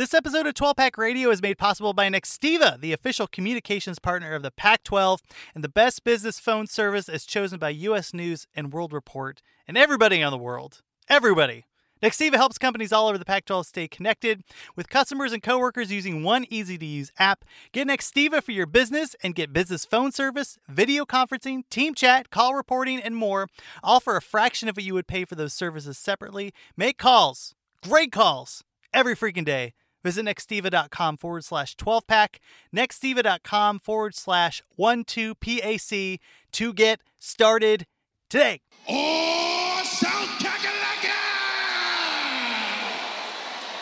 This episode of 12 Pack Radio is made possible by Nextiva, the official communications partner of the Pac 12, and the best business phone service as chosen by U.S. News and World Report and everybody on the world. Everybody. Nextiva helps companies all over the Pac 12 stay connected with customers and coworkers using one easy to use app. Get Nextiva for your business and get business phone service, video conferencing, team chat, call reporting, and more, all for a fraction of what you would pay for those services separately. Make calls, great calls, every freaking day. Visit nextiva.com forward slash 12 pack, nextiva.com forward slash 12 PAC to get started today. Oh, South Kakalaka!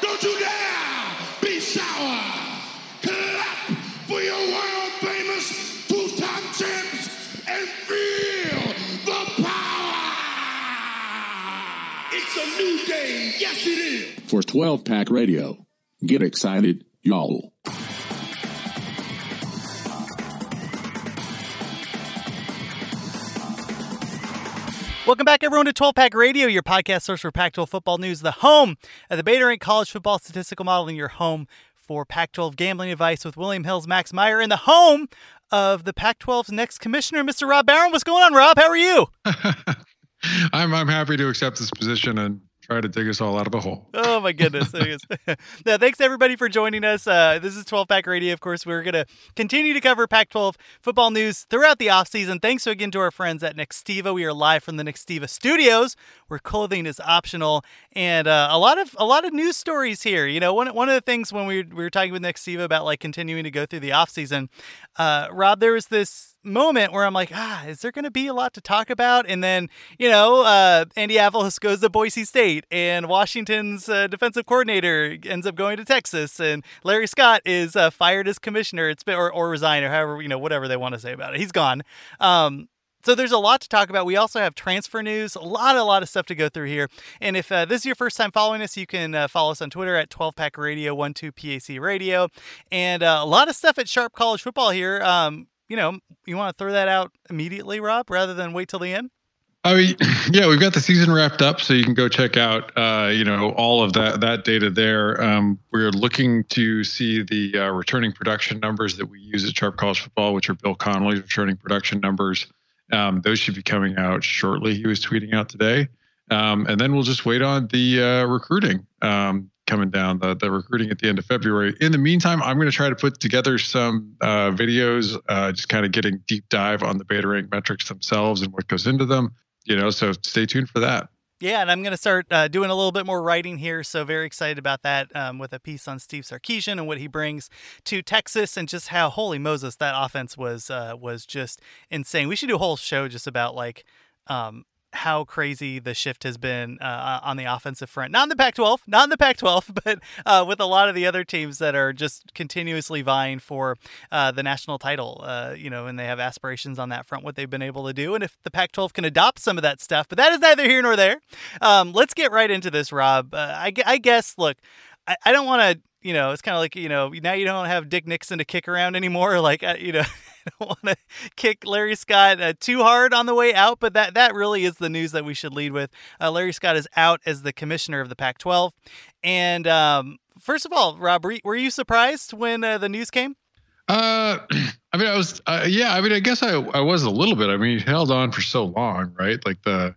Don't you dare be sour! Clap for your world famous two-time champs and feel the power! It's a new day, yes it is! For 12 Pack Radio. Get excited, y'all. Welcome back, everyone, to 12 Pack Radio, your podcast source for Pac 12 football news, the home of the Beta Rank College Football Statistical model, Modeling, your home for Pac 12 gambling advice with William Hills, Max Meyer, and the home of the Pac 12's next commissioner, Mr. Rob Barron. What's going on, Rob? How are you? I'm I'm happy to accept this position and try to dig us all out of a hole. Oh my goodness! no, thanks everybody for joining us. Uh, this is 12 Pack Radio. Of course, we're gonna continue to cover Pac-12 football news throughout the offseason. Thanks again to our friends at Nextiva. We are live from the Nextiva studios, where clothing is optional, and uh, a lot of a lot of news stories here. You know, one one of the things when we, we were talking with Nextiva about like continuing to go through the offseason, uh, Rob, there was this moment where I'm like, ah, is there going to be a lot to talk about? And then, you know, uh, Andy Avalos goes to Boise State, and Washington's uh, defensive coordinator ends up going to Texas, and Larry Scott is uh, fired as commissioner. It's been, or, or resigned, or however, you know, whatever they want to say about it. He's gone. Um, so there's a lot to talk about. We also have transfer news, a lot, a lot of stuff to go through here. And if uh, this is your first time following us, you can uh, follow us on Twitter at 12 Pack Radio, 12 PAC Radio, and uh, a lot of stuff at Sharp College Football here. Um, you know, you want to throw that out immediately, Rob, rather than wait till the end? I mean, yeah, we've got the season wrapped up, so you can go check out, uh, you know, all of that that data there. Um, we're looking to see the uh, returning production numbers that we use at Sharp College Football, which are Bill Connolly's returning production numbers. Um, those should be coming out shortly. He was tweeting out today, um, and then we'll just wait on the uh, recruiting. Coming down the, the recruiting at the end of February. In the meantime, I'm going to try to put together some uh, videos, uh, just kind of getting deep dive on the beta rank metrics themselves and what goes into them. You know, so stay tuned for that. Yeah, and I'm going to start uh, doing a little bit more writing here. So very excited about that um, with a piece on Steve Sarkisian and what he brings to Texas, and just how holy Moses that offense was uh, was just insane. We should do a whole show just about like um, how crazy the shift has been uh, on the offensive front. Not in the Pac 12, not in the Pac 12, but uh, with a lot of the other teams that are just continuously vying for uh, the national title, uh, you know, and they have aspirations on that front, what they've been able to do. And if the Pac 12 can adopt some of that stuff, but that is neither here nor there. Um, let's get right into this, Rob. Uh, I, I, guess, look, I, I don't want to you know, it's kind of like, you know, now you don't have Dick Nixon to kick around anymore. Like, uh, you know, want to kick Larry Scott uh, too hard on the way out, but that, that really is the news that we should lead with. Uh, Larry Scott is out as the commissioner of the Pac 12. And um, first of all, Rob, were you surprised when uh, the news came? Uh, I mean, I was, uh, yeah, I mean, I guess I, I was a little bit. I mean, he held on for so long, right? Like the,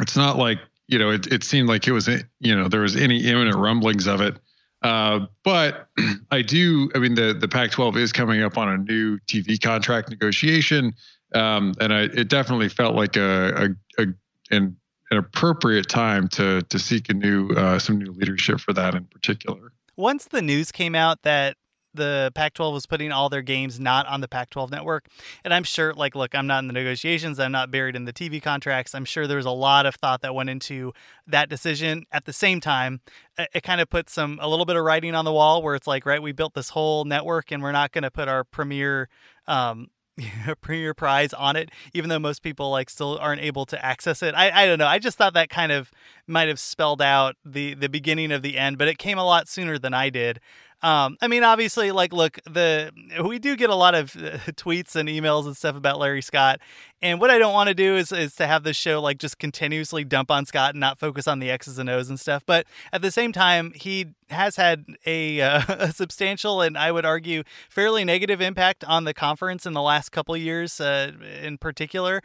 it's not like, you know, it, it seemed like it was, you know, there was any imminent rumblings of it. Uh, but I do. I mean, the the Pac-12 is coming up on a new TV contract negotiation, um, and I, it definitely felt like a, a, a an, an appropriate time to to seek a new uh, some new leadership for that in particular. Once the news came out that the Pac 12 was putting all their games not on the Pac 12 network. And I'm sure, like, look, I'm not in the negotiations, I'm not buried in the TV contracts. I'm sure there was a lot of thought that went into that decision. At the same time, it kind of puts some, a little bit of writing on the wall where it's like, right, we built this whole network and we're not going to put our premier, um, premier prize on it even though most people like still aren't able to access it I, I don't know i just thought that kind of might have spelled out the the beginning of the end but it came a lot sooner than i did Um, I mean, obviously, like, look, the we do get a lot of uh, tweets and emails and stuff about Larry Scott, and what I don't want to do is is to have this show like just continuously dump on Scott and not focus on the X's and O's and stuff. But at the same time, he has had a, uh, a substantial and I would argue fairly negative impact on the conference in the last couple years, uh, in particular.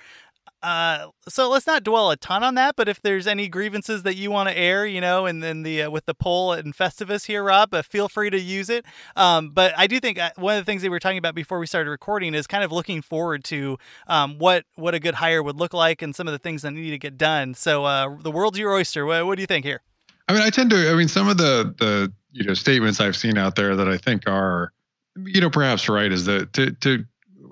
Uh, so let's not dwell a ton on that. But if there's any grievances that you want to air, you know, and then the uh, with the pole and Festivus here, Rob, uh, feel free to use it. Um, but I do think uh, one of the things that we were talking about before we started recording is kind of looking forward to um, what what a good hire would look like and some of the things that need to get done. So uh, the world's your oyster. What, what do you think here? I mean, I tend to. I mean, some of the the you know statements I've seen out there that I think are, you know, perhaps right is that to to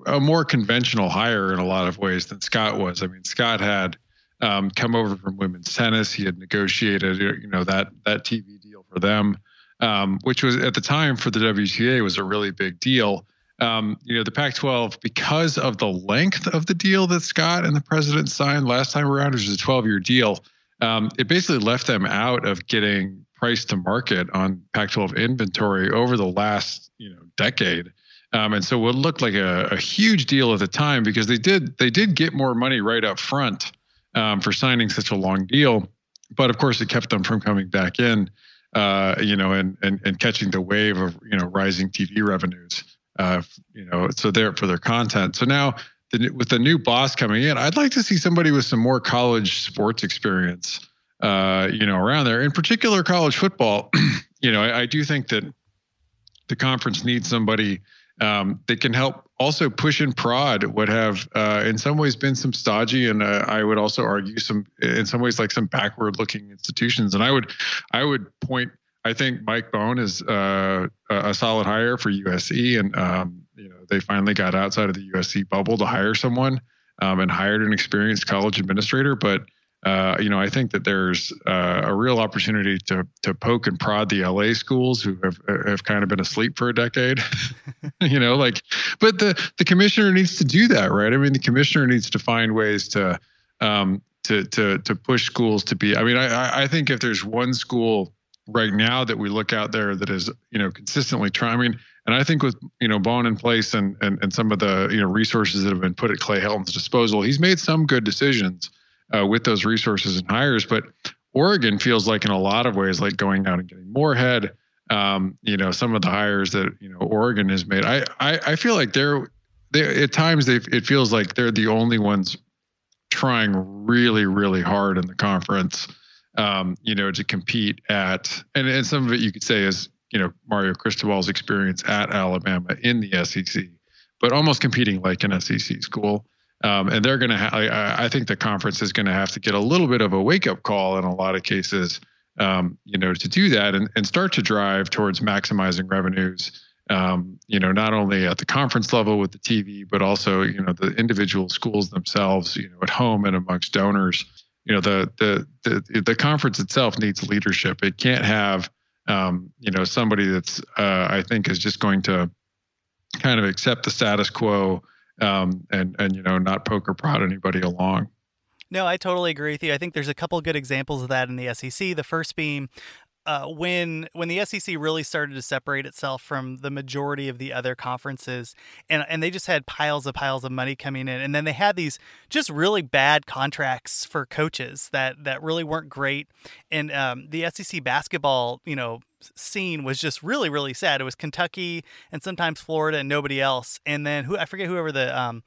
a more conventional hire in a lot of ways than Scott was. I mean, Scott had um, come over from women's tennis. He had negotiated, you know, that that TV deal for them, um, which was at the time for the WTA was a really big deal. Um, you know, the Pac-12 because of the length of the deal that Scott and the president signed last time around, which was a 12-year deal. Um, it basically left them out of getting price to market on Pac-12 inventory over the last you know decade. Um, and so what looked like a, a, huge deal at the time because they did they did get more money right up front um, for signing such a long deal, but of course it kept them from coming back in, uh, you know, and, and and catching the wave of you know rising TV revenues, uh, you know, so there for their content. So now the, with the new boss coming in, I'd like to see somebody with some more college sports experience, uh, you know, around there. In particular, college football. you know, I, I do think that the conference needs somebody um, that can help also push and prod what have uh, in some ways been some stodgy and uh, I would also argue some in some ways like some backward looking institutions. And I would I would point I think Mike Bohn is uh, a solid hire for USC and um, you know they finally got outside of the USC bubble to hire someone um, and hired an experienced college administrator. But uh, you know, I think that there's uh, a real opportunity to to poke and prod the LA schools who have have kind of been asleep for a decade. you know, like, but the the commissioner needs to do that, right? I mean, the commissioner needs to find ways to um, to to to push schools to be. I mean, I I think if there's one school right now that we look out there that is you know consistently trying. I mean, and I think with you know Bohn in place and and and some of the you know resources that have been put at Clay Helton's disposal, he's made some good decisions uh, with those resources and hires. But Oregon feels like in a lot of ways like going out and getting Moorhead. Um, you know, some of the hires that you know Oregon has made. I I, I feel like they're they at times they it feels like they're the only ones trying really really hard in the conference. Um, you know, to compete at and and some of it you could say is you know Mario Cristobal's experience at Alabama in the SEC, but almost competing like an SEC school. Um, and they're going to, ha- I, I, think the conference is going to have to get a little bit of a wake up call in a lot of cases, um, you know, to do that and, and start to drive towards maximizing revenues, um, you know, not only at the conference level with the TV, but also, you know, the individual schools themselves, you know, at home and amongst donors. You know, the the the, the conference itself needs leadership. It can't have, um, you know, somebody that's, uh, I think, is just going to kind of accept the status quo um, and and you know not poke or prod anybody along. No, I totally agree with you. I think there's a couple good examples of that in the SEC. The first being uh, when when the SEC really started to separate itself from the majority of the other conferences, and and they just had piles of piles of money coming in, and then they had these just really bad contracts for coaches that that really weren't great, and um, the SEC basketball, you know, scene was just really really sad. It was Kentucky and sometimes Florida and nobody else. And then who I forget whoever the um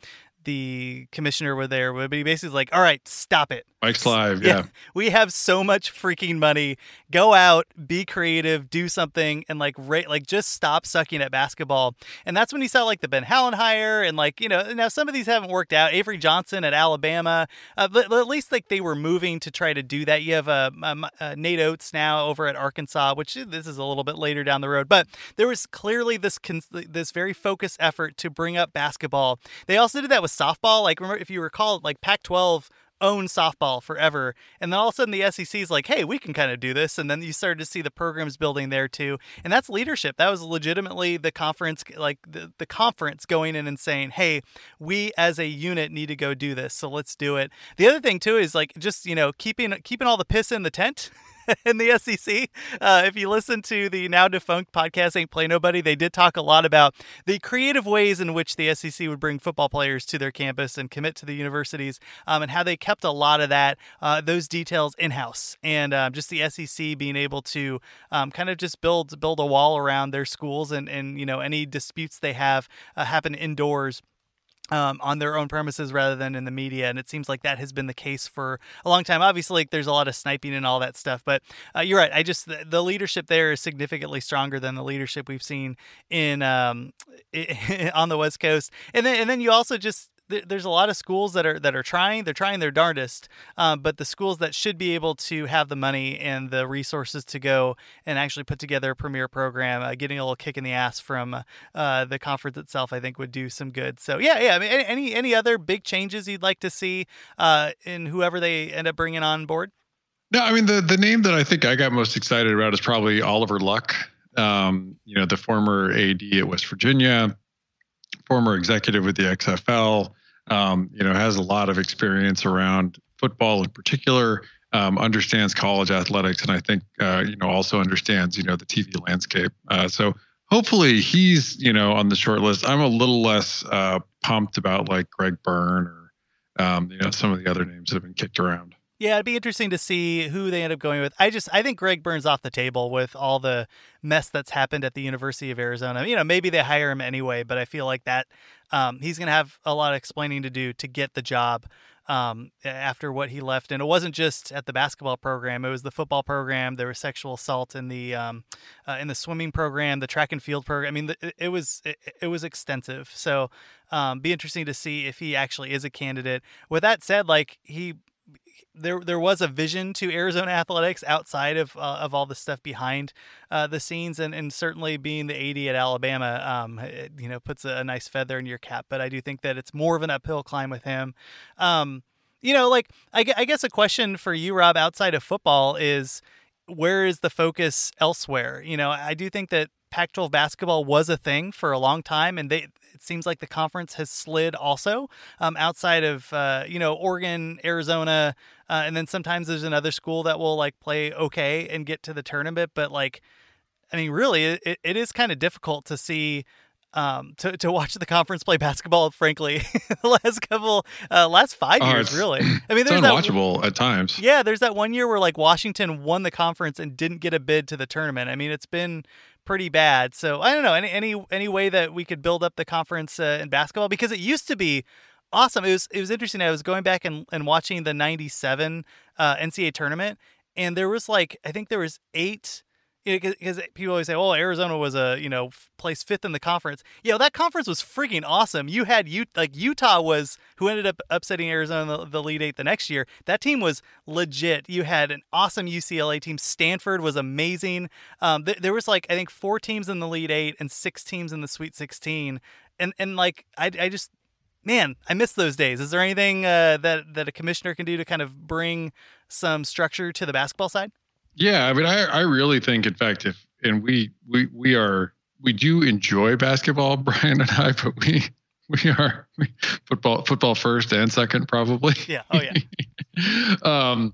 the commissioner were there, but he basically like, "All right, stop it." Mike Slive, yeah. yeah. We have so much freaking money. Go out, be creative, do something, and like, rate, like just stop sucking at basketball. And that's when you saw like the Ben Howland hire, and like you know, now some of these haven't worked out. Avery Johnson at Alabama, uh, but, but, at least like they were moving to try to do that. You have uh, uh, Nate Oats now over at Arkansas, which this is a little bit later down the road, but there was clearly this con- this very focused effort to bring up basketball. They also did that with with softball. Like remember if you recall, like Pac-12 owned softball forever, and then all of a sudden the SEC is like, hey, we can kind of do this, and then you started to see the programs building there too, and that's leadership. That was legitimately the conference, like the the conference going in and saying, hey, we as a unit need to go do this, so let's do it. The other thing too is like just you know keeping keeping all the piss in the tent. in the SEC. Uh, if you listen to the now defunct podcast Ain't Play Nobody, they did talk a lot about the creative ways in which the SEC would bring football players to their campus and commit to the universities, um, and how they kept a lot of that uh, those details in house, and um, just the SEC being able to um, kind of just build build a wall around their schools and and you know any disputes they have uh, happen indoors um, on their own premises rather than in the media. And it seems like that has been the case for a long time. Obviously, like, there's a lot of sniping and all that stuff, but uh, you're right. I just, the, the, leadership there is significantly stronger than the leadership we've seen in, um, on the West Coast. And then, and then you also just, there's a lot of schools that are that are trying. They're trying their darndest, um, but the schools that should be able to have the money and the resources to go and actually put together a premier program, uh, getting a little kick in the ass from uh, the conference itself, I think would do some good. So yeah, yeah. I mean, any any other big changes you'd like to see uh, in whoever they end up bringing on board? No, I mean the the name that I think I got most excited about is probably Oliver Luck. Um, you know, the former AD at West Virginia, former executive with the XFL um, you know, has a lot of experience around football in particular, um, understands college athletics, and I think uh, you know also understands you know the TV landscape. Uh, so hopefully he's you know on the short list. I'm a little less uh, pumped about like Greg Byrne or um, you know some of the other names that have been kicked around. Yeah, it'd be interesting to see who they end up going with. I just I think Greg Byrne's off the table with all the mess that's happened at the University of Arizona. You know, maybe they hire him anyway, but I feel like that um, he's going to have a lot of explaining to do to get the job um, after what he left. And it wasn't just at the basketball program; it was the football program. There was sexual assault in the um, uh, in the swimming program, the track and field program. I mean, it, it was it, it, was extensive. So, um, be interesting to see if he actually is a candidate. With that said, like he there there was a vision to Arizona athletics outside of uh, of all the stuff behind uh, the scenes, and, and certainly being the AD at Alabama, um, it, you know, puts a, a, nice feather in your cap. But I do think that it's more of an uphill climb with him. Um, you know, like I, I guess a question for you, Rob, outside of football is where is the focus elsewhere? You know, I do think that Pac-12 basketball was a thing for a long time, and they it seems like the conference has slid also um, outside of uh, you know Oregon, Arizona, uh, and then sometimes there's another school that will like play okay and get to the tournament. But like, I mean, really, it, it is kind of difficult to see um, to, to watch the conference play basketball, frankly, the last couple, uh, last five oh, years, really. I mean, there's unwatchable that, at times. Yeah, there's that one year where like Washington won the conference and didn't get a bid to the tournament. I mean, it's been pretty bad. So I don't know any any any way that we could build up the conference uh, in basketball because it used to be awesome. It was it was interesting. I was going back and, and watching the '97 uh, NCAA tournament, and there was like I think there was eight because people always say, "Oh, Arizona was a you know placed fifth in the conference." Yeah, that conference was freaking awesome. You had you like Utah was who ended up upsetting Arizona the, the Elite Eight the next year. That team was legit. You had an awesome UCLA team. Stanford was amazing. Um, th- there was like I think four teams in the Elite Eight and six teams in the Sweet Sixteen. And and like I I just man, I miss those days. Is there anything uh, that that a commissioner can do to kind of bring some structure to the basketball side? Yeah, I mean, I, I really think, in fact, if and we we we are we do enjoy basketball, Brian and I, but we we are we, football football first and second probably. Yeah. Oh yeah. um,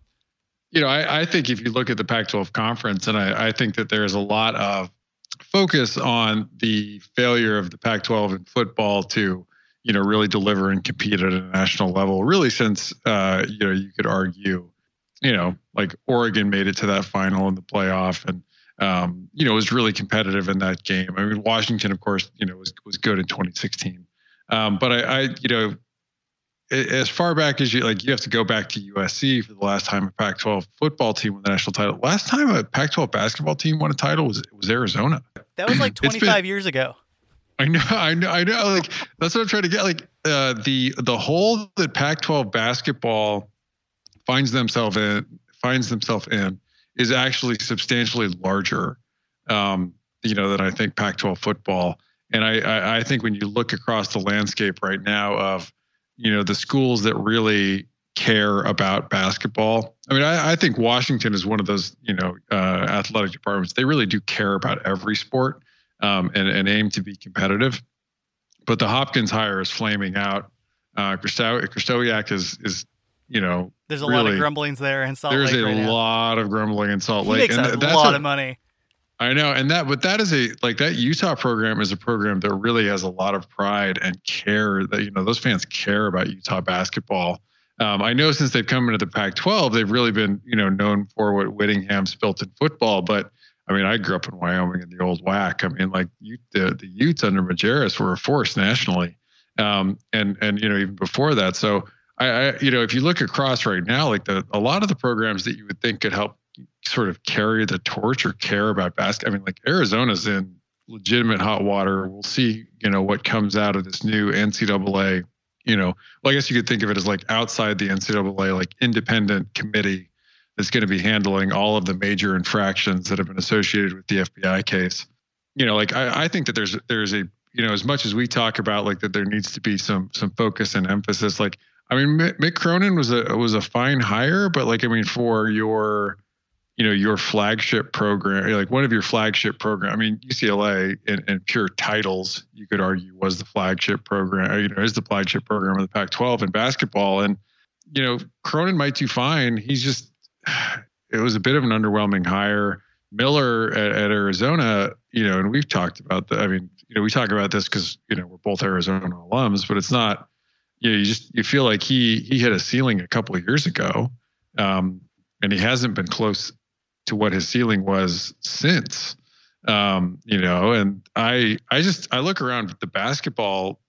you know, I, I think if you look at the Pac-12 conference, and I, I think that there's a lot of focus on the failure of the Pac-12 in football to, you know, really deliver and compete at a national level. Really, since uh, you know, you could argue you know, like Oregon made it to that final in the playoff and um, you know, was really competitive in that game. I mean, Washington, of course, you know, was was good in 2016. Um, but I, I, you know, as far back as you like, you have to go back to USC for the last time a Pac-12 football team won the national title. Last time a Pac-12 basketball team won a title was was Arizona. That was like 25 been, years ago. I know, I know, I know. Like that's what I'm trying to get. Like uh, the the hole that Pac-12 basketball finds themselves in finds themselves in is actually substantially larger, um, you know, than I think Pac-12 football. And I, I, I think when you look across the landscape right now of, you know, the schools that really care about basketball. I mean, I, I think Washington is one of those, you know, uh, athletic departments. They really do care about every sport um, and, and aim to be competitive. But the Hopkins hire is flaming out. Uh, Krystkowiak is is you know, there's a lot of grumblings there in Salt there's Lake. There's a right lot now. of grumbling in Salt he Lake. Makes and a lot a, of money. I know, and that, but that is a like that Utah program is a program that really has a lot of pride and care. That you know, those fans care about Utah basketball. Um, I know since they've come into the Pac-12, they've really been you know known for what Whittingham's built in football. But I mean, I grew up in Wyoming in the old WAC. I mean, like you, the the Utes under Majerus were a force nationally, um, and and you know even before that. So I, I, you know if you look across right now, like the a lot of the programs that you would think could help sort of carry the torch or care about basketball. I mean, like Arizona's in legitimate hot water. We'll see, you know, what comes out of this new NCAA. You know, well, I guess you could think of it as like outside the NCAA, like independent committee that's going to be handling all of the major infractions that have been associated with the FBI case. You know, like I, I think that there's there's a you know as much as we talk about like that there needs to be some some focus and emphasis. Like I mean, Mick Cronin was a was a fine hire, but like I mean for your you know your flagship program eh, like one of your flagship program i mean ucla in, pure titles you could argue was the flagship program you know is the flagship program of the pac 12 in basketball. And you know cronin might do fine. He's just it was a bit of an underwhelming hire. Miller at, at arizona you know and we've talked about that i mean you know we talk about this because you know we're both arizona alums but it's not you know you just you feel like he he hit a ceiling a couple of years ago um, and he hasn't been close to what his ceiling was since. Um, you know, and I I just I look around the basketball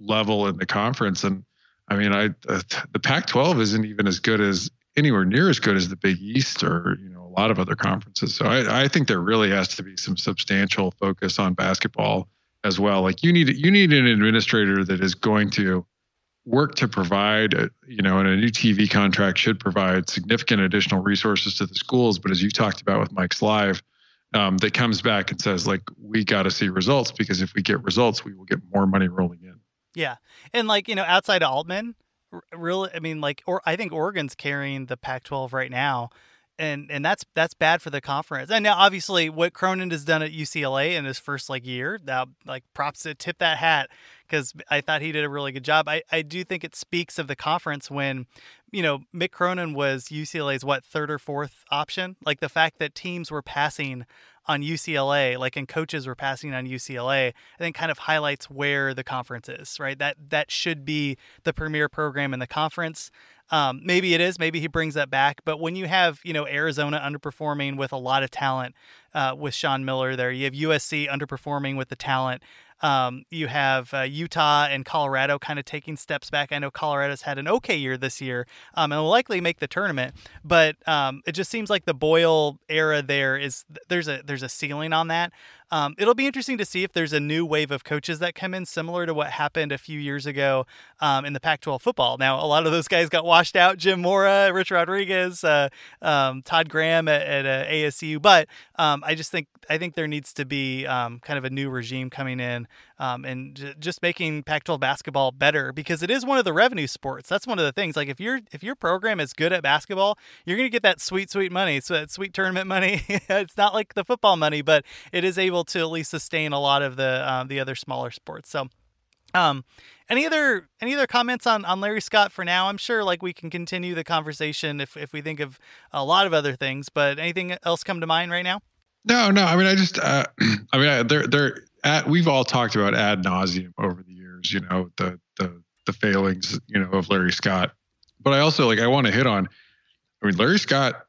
level in the conference, and I mean, I uh, the Pac-12 isn't even as good as anywhere near as good as the Big East or you know a lot of other conferences. So I, I think there really has to be some substantial focus on basketball as well. Like you need you need an administrator that is going to work to provide, uh, you know, and a new TV contract should provide significant additional resources to the schools. But as you talked about with Mike Slive, um, that comes back and says, like, we got to see results because if we get results, we will get more money rolling in. Yeah. And like, you know, outside of Altman, really, I mean, like, or I think Oregon's carrying the Pac 12 right now and and that's that's bad for the conference. And now, obviously, what Cronin has done at UCLA in his first like year, now like props to tip that hat because I thought he did a really good job. I I do think it speaks of the conference when, you know, Mick Cronin was UCLA's what third or fourth option. Like the fact that teams were passing on UCLA, like and coaches were passing on UCLA, I think kind of highlights where the conference is, right? That that should be the premier program in the conference. Um, maybe it is. Maybe he brings that back. But when you have, you know, Arizona underperforming with a lot of talent uh, with Sean Miller there, you have USC underperforming with the talent. Um, you have uh, Utah and Colorado kind of taking steps back. I know Colorado's had an okay year this year um, and will likely make the tournament, but um, it just seems like the Boyle era there is there's a there's a ceiling on that. Um, it'll be interesting to see if there's a new wave of coaches that come in, similar to what happened a few years ago um, in the Pac-12 football. Now, a lot of those guys got washed out: Jim Mora, Rich Rodriguez, uh, um, Todd Graham at, at uh, ASU. But um, I just think I think there needs to be um, kind of a new regime coming in um, and j- just making Pac-12 basketball better because it is one of the revenue sports. That's one of the things. Like if your if your program is good at basketball, you're going to get that sweet sweet money. So that sweet tournament money. it's not like the football money, but it is able to at least sustain a lot of the um, the other smaller sports. So. Um, any other any other comments on, on Larry Scott for now? I'm sure like we can continue the conversation if, if we think of a lot of other things, but anything else come to mind right now? No, no. I mean, I just, uh, I mean, they're they're at, we've all talked about ad nauseum over the years, you know, the the the failings, you know, of Larry Scott. But I also like I want to hit on. I mean, Larry Scott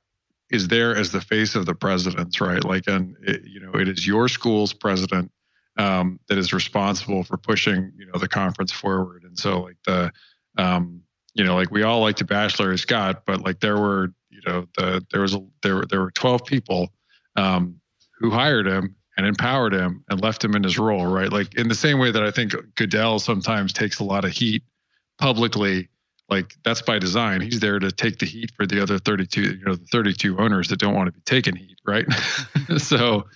is there as the face of the presidents, right? Like, and it, you know, it is your school's president um, that is responsible for pushing, you know, the conference forward. And so, like the, um, you know, like we all like to bash Larry Scott, but like there were, you know, the there was a there were there were twelve people um, who hired him and empowered him and left him in his role, right? Like in the same way that I think Goodell sometimes takes a lot of heat publicly, like that's by design. He's there to take the heat for the other 32, you know, the 32 owners that don't want to be taking heat, right? so,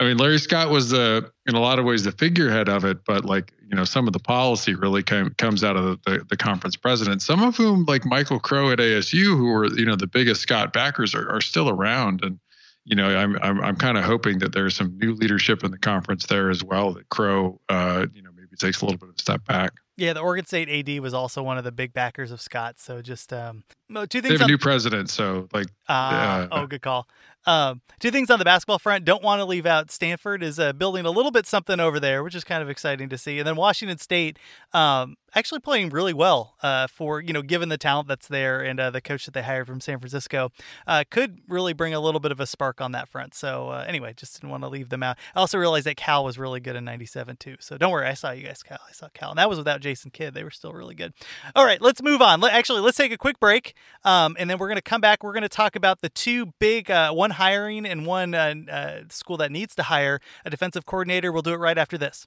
I mean, Larry Scott was the, in a lot of ways, the figurehead of it, but like, you know, some of the policy really came, comes out of the, the, the conference president, some of whom, like Michael Crow at ASU, who were, you know, the biggest Scott backers are, are still around. And, you know, I'm I'm, I'm kind of hoping that there's some new leadership in the conference there as well. That Crow, uh, you know, maybe takes a little bit of a step back. Yeah, the Oregon State AD was also one of the big backers of Scott. So just um, two things. They have a new president, so like. Uh, oh, good call. Um, two things on the basketball front. Don't want to leave out Stanford is uh, building a little bit something over there, which is kind of exciting to see. And then Washington State um, actually playing really well uh, for you know given the talent that's there and uh, the coach that they hired from San Francisco uh, could really bring a little bit of a spark on that front. So uh, anyway, just didn't want to leave them out. I also realized that Cal was really good in '97 too. So don't worry, I saw you guys, Cal. I saw Cal, and that was without Jason Kidd. They were still really good. All right, let's move on. Let, actually, let's take a quick break, um, and then we're going to come back. We're going to talk about the two big uh, one hiring and one uh, school that needs to hire a defensive coordinator. We'll do it right after this.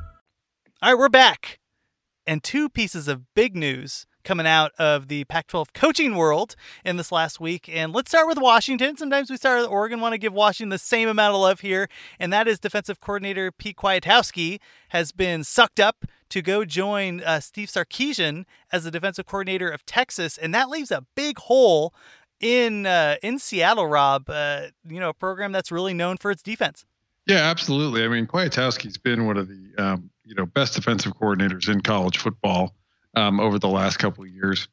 All right, we're back. And two pieces of big news coming out of the Pac 12 coaching world in this last week. And let's start with Washington. Sometimes we start with Oregon, want to give Washington the same amount of love here. And that is defensive coordinator Pete Kwiatkowski has been sucked up to go join uh, Steve Sarkisian as the defensive coordinator of Texas. And that leaves a big hole in uh, in Seattle, Rob. Uh, you know, a program that's really known for its defense. Yeah, absolutely. I mean, Kwiatkowski's been one of the um, you know best defensive coordinators in college football um, over the last couple of years,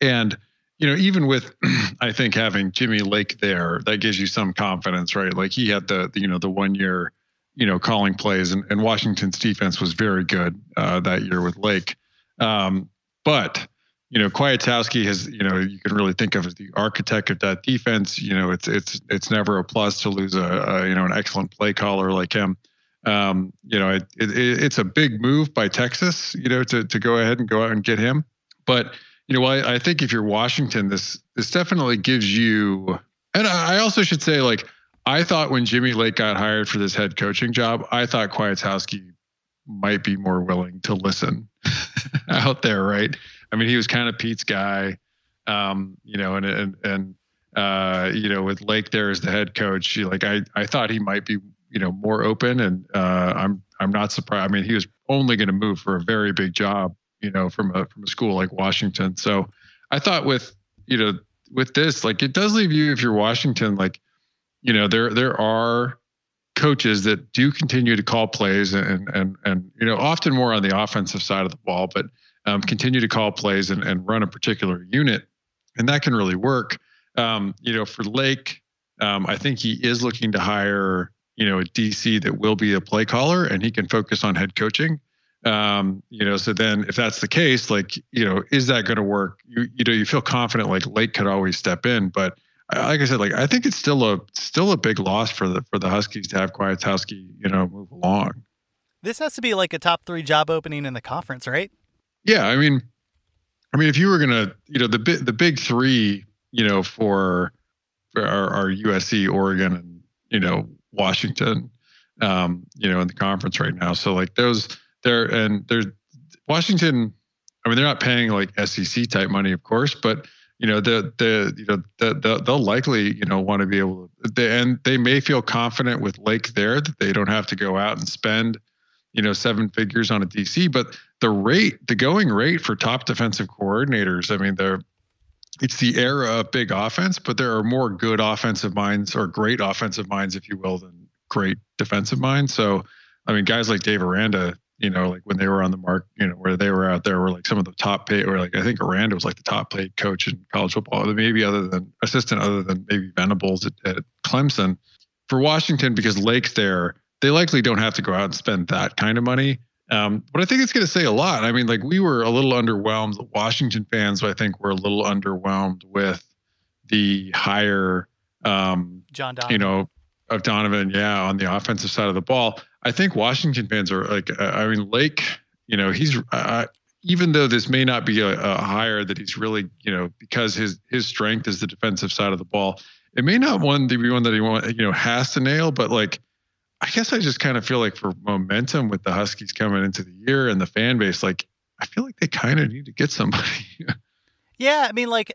and you know even with I think having Jimmy Lake there, that gives you some confidence, right? Like he had the, the you know the one year you know calling plays, and, and Washington's defense was very good uh, that year with Lake, um, but you know, Kwiatkowski has, you know, you can really think of as the architect of that defense. You know, it's it's it's never a plus to lose a, a you know an excellent play caller like him. Um, you know, it, it, it's a big move by Texas, you know, to to go ahead and go out and get him. But you know, I, I think if you're Washington, this this definitely gives you. And I also should say, like, I thought when Jimmy Lake got hired for this head coaching job, I thought Kwiatkowski might be more willing to listen out there, right? I mean, he was kind of Pete's guy, um, you know, and and and uh, you know, with Lake there as the head coach, like I I thought he might be you know more open, and uh, I'm I'm not surprised. I mean, he was only going to move for a very big job, you know, from a from a school like Washington. So I thought with you know with this, like it does leave you if you're Washington, like you know there there are coaches that do continue to call plays and and and you know often more on the offensive side of the ball, but um, continue to call plays and, and run a particular unit, and that can really work. Um, you know, for Lake, um, I think he is looking to hire you know a DC that will be a play caller and he can focus on head coaching. Um, you know, so then if that's the case, like you know, is that going to work? You you know, you feel confident like Lake could always step in, but like I said, like I think it's still a still a big loss for the for the Huskies to have Kwiatkowski, you know, move along. This has to be like a top three job opening in the conference, right? Yeah, I mean, I mean, if you were gonna, you know, the big the big three, you know, for for our, our USC, Oregon, and you know Washington, um, you know, in the conference right now. So like those, there and there's Washington. I mean, they're not paying like SEC type money, of course, but you know the the you know the, the, they'll likely you know want to be able to they, and they may feel confident with Lake there that they don't have to go out and spend you know seven figures on a DC but the rate the going rate for top defensive coordinators I mean they're it's the era of big offense but there are more good offensive minds or great offensive minds if you will than great defensive minds so I mean guys like Dave Aranda you know, like when they were on the mark, you know, where they were out there were like some of the top paid, or like I think Aranda was like the top paid coach in college football, maybe other than assistant, other than maybe Venables at, at Clemson. For Washington, because Lake's there, they likely don't have to go out and spend that kind of money. Um, but I think it's going to say a lot. I mean, like we were a little underwhelmed. Washington fans, I think, were a little underwhelmed with the higher, um, John Donovan. you know, of Donovan. Yeah, on the offensive side of the ball. I think Washington fans are like, uh, I mean, Lake, you know, he's uh, even though this may not be a, a hire that he's really, you know, because his his strength is the defensive side of the ball. It may not one be one that he want, you know, has to nail, but like, I guess I just kind of feel like for momentum with the Huskies coming into the year and the fan base, like I feel like they kind of need to get somebody. Yeah, I mean, like,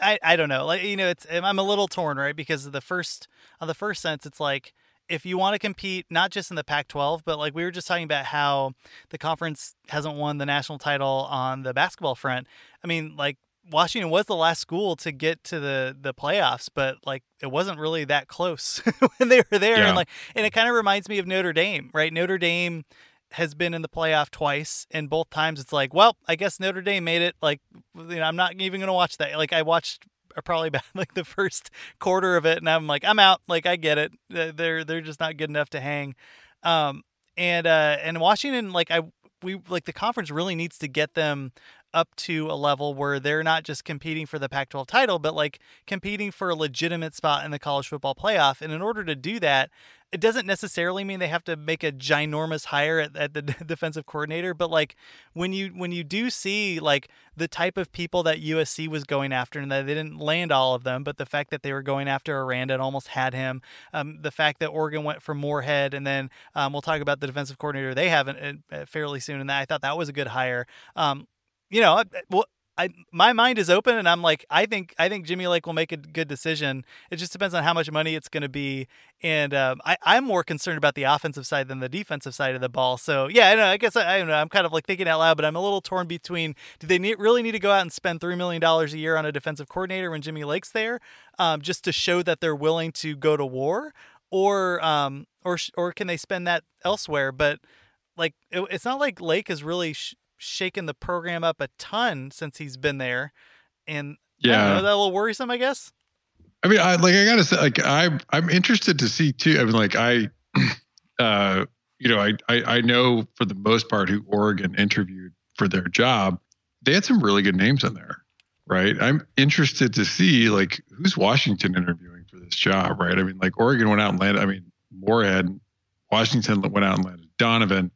I I don't know, like you know, it's I'm a little torn, right? Because the first on the first sense, it's like if you want to compete, not just in the Pac-12, but like we were just talking about how the conference hasn't won the national title on the basketball front. I mean, like Washington was the last school to get to the the playoffs, but like it wasn't really that close when they were there, Yeah. and like and it kind of reminds me of Notre Dame, right? Notre Dame has been in the playoff twice, and both times it's like, well, I guess Notre Dame made it. Like, you know, I'm not even gonna watch that. Like, I watched uh, probably about like the first quarter of it, and I'm like, I'm out. Like, I get it. They're they're just not good enough to hang. Um, and uh, and Washington, like I we like the conference really needs to get them up to a level where they're not just competing for the Pac-12 title, but like competing for a legitimate spot in the college football playoff. And in order to do that, it doesn't necessarily mean they have to make a ginormous hire at, at the defensive coordinator, but like when you when you do see like the type of people that USC was going after, and that they didn't land all of them, but the fact that they were going after Aranda and almost had him, um, the fact that Oregon went for Moorhead, and then um, we'll talk about the defensive coordinator they have in, uh, fairly soon, and that I thought that was a good hire. Um, you know, well, I my mind is open, and I'm like, I think I think Jimmy Lake will make a good decision. It just depends on how much money it's going to be, and um, I I'm more concerned about the offensive side than the defensive side of the ball. So yeah, I know. I guess I, I know. I'm kind of like thinking out loud, but I'm a little torn between do they need, really need to go out and spend three million dollars a year on a defensive coordinator when Jimmy Lake's there, um, just to show that they're willing to go to war, or um or or can they spend that elsewhere? But like it, it's not like Lake is really sh- shaken the program up a ton since he's been there, and know, Yeah. is that a little worrisome, I guess. I mean, I like I gotta say, like I'm I'm interested to see too. I mean, like I, uh, you know, I, I I know for the most part who Oregon interviewed for their job, they had some really good names in there, right? I'm interested to see like who's Washington interviewing for this job, right? I mean, like Oregon went out and landed. I mean, Moorhead, Washington went out and landed Donovan.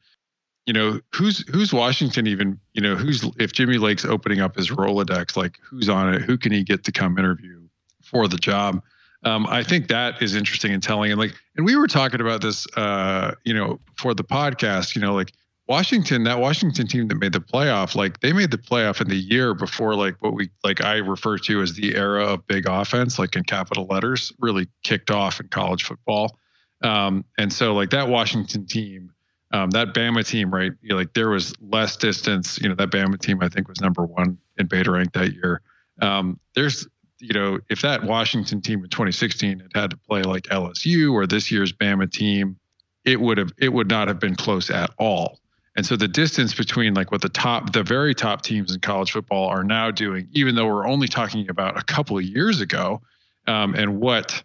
You know, who's who's Washington even? You know, who's if Jimmy Lake's opening up his Rolodex, like who's on it? Who can he get to come interview for the job? Um, I think that is interesting and telling. And like, and we were talking about this, uh, you know, for the podcast. You know, like Washington, that Washington team that made the playoff, like they made the playoff in the year before, like what we like I refer to as the era of big offense, like in capital letters, really kicked off in college football. Um, and so like that Washington team, um, that Bama team, right? You know, like there was less distance. You know, that Bama team I think was number one in beta rank that year. Um, there's you know, if that Washington team in 2016 had had to play like LSU or this year's Bama team, it would have it would not have been close at all. And so the distance between like what the top the very top teams in college football are now doing, even though we're only talking about a couple of years ago, um, and what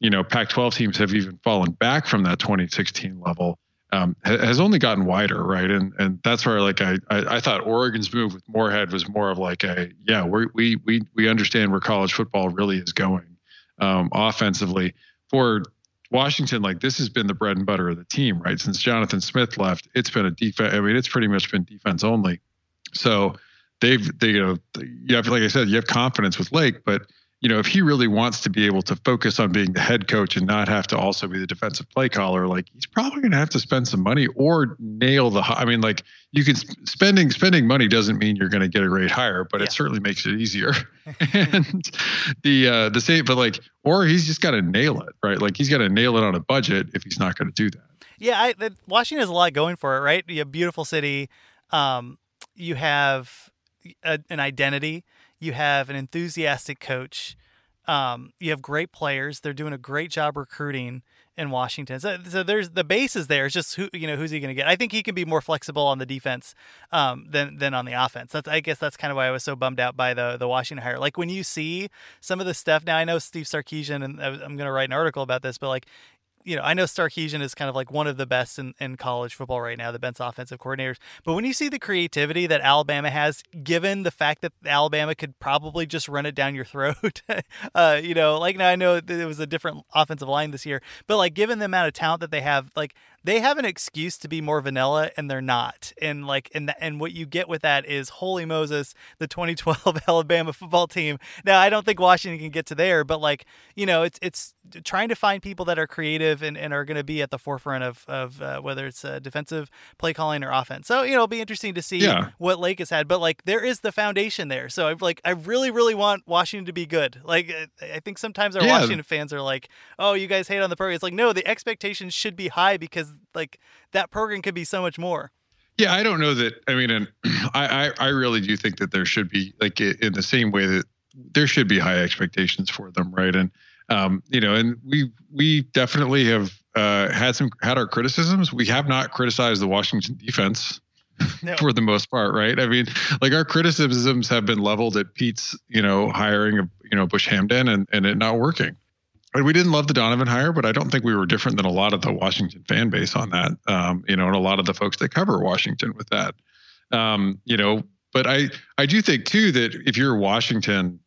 you know Pac-12 teams have even fallen back from that 2016 level, um, has only gotten wider, right? And and that's where like I, I I thought Oregon's move with Moorhead was more of like a yeah we we we we understand where college football really is going um, offensively. For Washington, like this has been the bread and butter of the team, right? Since Jonathan Smith left, it's been a defense. I mean, it's pretty much been defense only. So they've they you know you have like I said you have confidence with Lake, but you know if he really wants to be able to focus on being the head coach and not have to also be the defensive play caller, like he's probably going to have to spend some money or nail the. I mean, like you can spending spending money doesn't mean you're going to get a great hire, but Yeah. it certainly makes it easier. and the uh the same, but like or he's just got to nail it, right? Like he's got to nail it on a budget if he's not going to do that. Yeah, I, Washington has a lot going for it, right? You have a beautiful city. Um, you have a, an identity. You have an enthusiastic coach. Um, you have great players. They're doing a great job recruiting in Washington. So, so there's the base is there. It's just who you know who's he going to get. I think he can be more flexible on the defense um, than than on the offense. That's I guess that's kind of why I was so bummed out by the the Washington hire. Like when you see some of the stuff now, I know Steve Sarkisian, and I'm going to write an article about this, but like you know, I know Sarkisian is kind of like one of the best in, in college football right now, the best offensive coordinators. But when you see the creativity that Alabama has, given the fact that Alabama could probably just run it down your throat, uh, you know, like now I know it was a different offensive line this year, but like given the amount of talent that they have, like they have an excuse to be more vanilla and they're not. And like and and what you get with that is holy Moses, the 2012 Alabama football team. Now, I don't think Washington can get to there, but like, you know, it's it's trying to find people that are creative and, and are going to be at the forefront of of uh, whether it's uh, defensive play calling or offense. So, you know, it'll be interesting to see Yeah. what Lake has had, but like there is the foundation there. So I've like I really really want Washington to be good. Like uh, I think sometimes our Yeah. Washington fans are like, "Oh, you guys hate on the program." It's like, "No, the expectations should be high because like that program could be so much more." Yeah, I don't know that. I mean, and I, I, I really do think that there should be like in the same way that there should be high expectations for them, right? And um, you know, and we we definitely have uh, had some had our criticisms. We have not criticized the Washington defense No. for the most part, right? I mean, like our criticisms have been leveled at Pete's, you know, hiring of you know Bush Hamdan and and it not working. We didn't love the Donovan hire, but I don't think we were different than a lot of the Washington fan base on that. Um, you know, and a lot of the folks that cover Washington with that. Um, you know, but I I do think too that if you're Washington,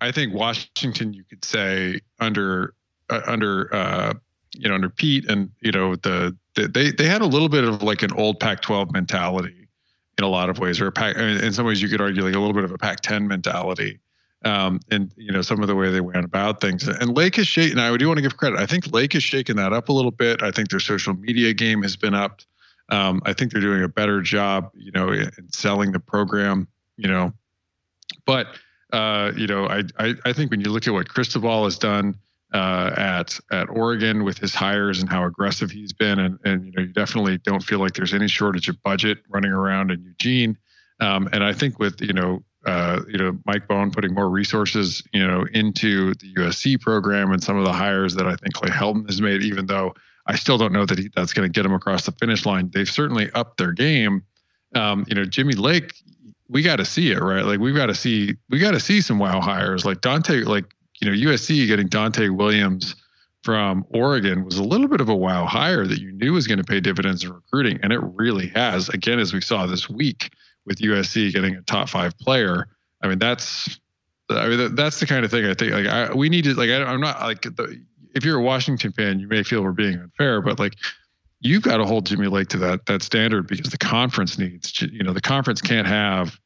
I think Washington you could say under uh, under uh, you know under Pete and you know the, the they they had a little bit of like an old Pac-12 mentality in a lot of ways, or a Pac, I mean, in some ways you could argue like a little bit of a Pac-10 mentality. Um, and you know some of the way they went about things, and Lake has shaken. I do want to give credit. I think Lake has shaken that up a little bit. I think their social media game has been upped. Um, I think they're doing a better job, you know, in selling the program, you know. But uh, you know, I, I I think when you look at what Cristobal has done uh, at at Oregon with his hires and how aggressive he's been, and and you know, you definitely don't feel like there's any shortage of budget running around in Eugene. Um, and I think with you know uh, you know Mike Bohn putting more resources you know into the USC program and some of the hires that I think Clay Helton has made, even though I still don't know that he, that's going to get him across the finish line. They've certainly upped their game. Um, you know, Jimmy Lake, we got to see it, right? Like we've got to see we got to see some wow hires like Donte, like you know USC getting Donte Williams from Oregon was a little bit of a wow hire that you knew was going to pay dividends in recruiting, and it really has. Again, as we saw this week with USC getting a top five player. I mean, that's I mean that's the kind of thing I think like I, we need to like I, I'm not like the, if you're a Washington fan, you may feel we're being unfair, but like you've got to hold Jimmy Lake to that that standard because the conference needs you know the conference can't have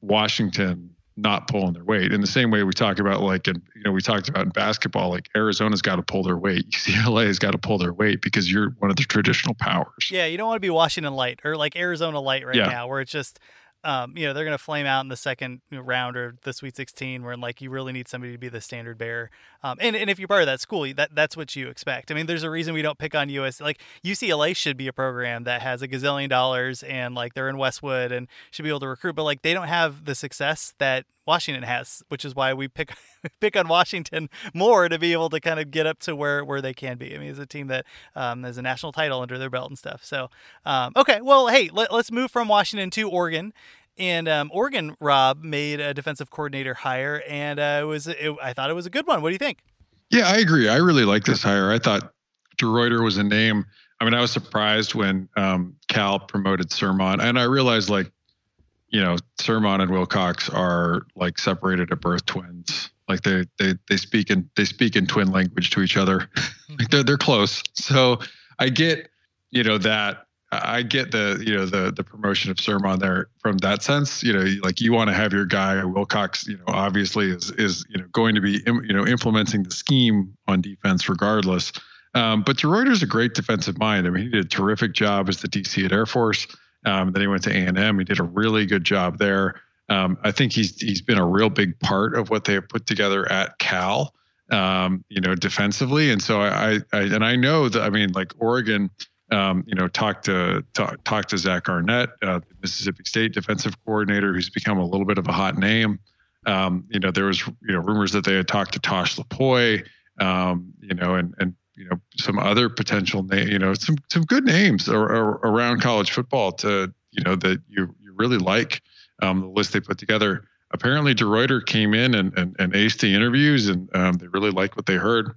Washington not pulling their weight in the same way we talk about like and you know we talked about in basketball like Arizona's got to pull their weight UCLA has got to pull their weight because you're one of the traditional powers Yeah, you don't want to be Washington Light or like Arizona Light right Yeah. now, where it's just, um, you know, they're going to flame out in the second round or the Sweet 16, where like you really need somebody to be the standard bearer. Um, and, and if you're part of that school, that that's what you expect. I mean, there's a reason we don't pick on US. Like UCLA should be a program that has a gazillion dollars and like they're in Westwood and should be able to recruit, but like they don't have the success that Washington has, which is why we pick pick on Washington more to be able to kind of get up to where where they can be. I mean, it's a team that um, has a national title under their belt and stuff. So, um, okay, well, hey, let, let's move from Washington to Oregon. And um, Oregon, Rob made a defensive coordinator hire, and uh, it was it, I thought it was a good one. What do you think? Yeah, I agree. I really like this hire. I thought DeRuyter was a name. I mean, I was surprised when um, Cal promoted Sirmon, and I realized like, you know, Sirmon and Wilcox are like separated at birth twins. Like they they they speak in they speak in twin language to each other. like they're they're close. So I get you know that I get the you know the the promotion of Sirmon there from that sense. You know, like you want to have your guy Wilcox. You know, obviously is is you know going to be you know implementing the scheme on defense regardless. Um, but DeRuyter's a great defensive mind. I mean, he did a terrific job as the DC at Air Force. Um, then he went to A and M. He did a really good job there. Um, I think he's he's been a real big part of what they have put together at Cal. Um, you know, defensively, and so I, I and I know that I mean, like Oregon um, you know, talked to talk, talk to Zach Arnett, uh, Mississippi State defensive coordinator, who's become a little bit of a hot name. Um, you know, there was you know rumors that they had talked to Tosh Lupoi, um, you know, and and you know some other potential name, you know, some some good names ar- ar- around college football to you know that you you really like um, the list they put together. Apparently, DeRuyter came in and, and, and aced the interviews, and um, they really liked what they heard.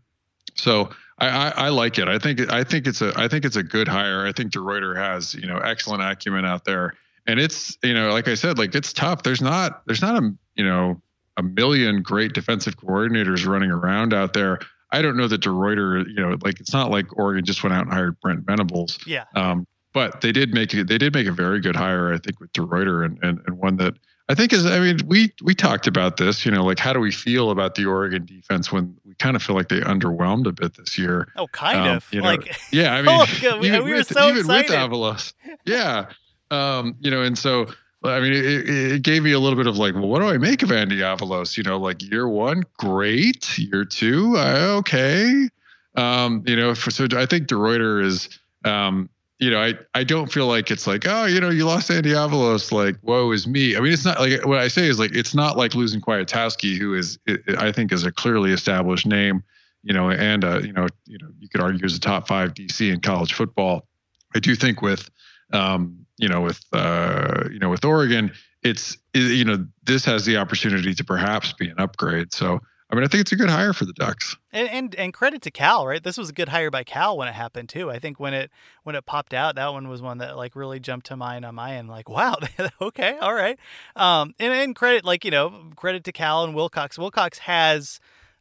So I, I, I like it. I think I think it's a I think it's a good hire. I think DeRuyter has you know excellent acumen out there, and it's you know like I said, like it's tough. There's not there's not a you know a million great defensive coordinators running around out there. I don't know that DeRuyter, you know, like it's not like Oregon just went out and hired Brent Venables. Yeah. Um, but they did make it. They did make a very good hire, I think, with DeRuyter, and and, and one that I think is. I mean, we we talked about this. You know, like how do we feel about the Oregon defense when we kind of feel like they underwhelmed a bit this year? Oh, kind Um, of. you know, like Yeah, I mean, Oh, we- we were with, so even excited. with Avalos, yeah. Um, you know, and so I mean, it, it gave me a little bit of like, well, what do I make of Andy Avalos? You know, like year one, great. Year two, uh, okay. Um, you know, for, so I think DeRuyter is, um, you know, I, I don't feel like it's like, oh, you know, you lost Andy Avalos, like, woe is me. I mean, it's not like what I say is like, it's not like losing Kwiatkowski, who is, I think, is a clearly established name, you know, and uh, you know, you know, you could argue is a top five DC in college football. I do think with, um, you know, with, uh, you know, with Oregon, it's, you know, this has the opportunity to perhaps be an upgrade. So, I mean, I think it's a good hire for the Ducks. and, and and credit to Cal, right? This was a good hire by Cal when it happened too. I think when it when it popped out, that one was one that like really jumped to mind on my end. Like, wow, okay, all right. Um, and, and credit like you know credit to Cal and Wilcox. Wilcox has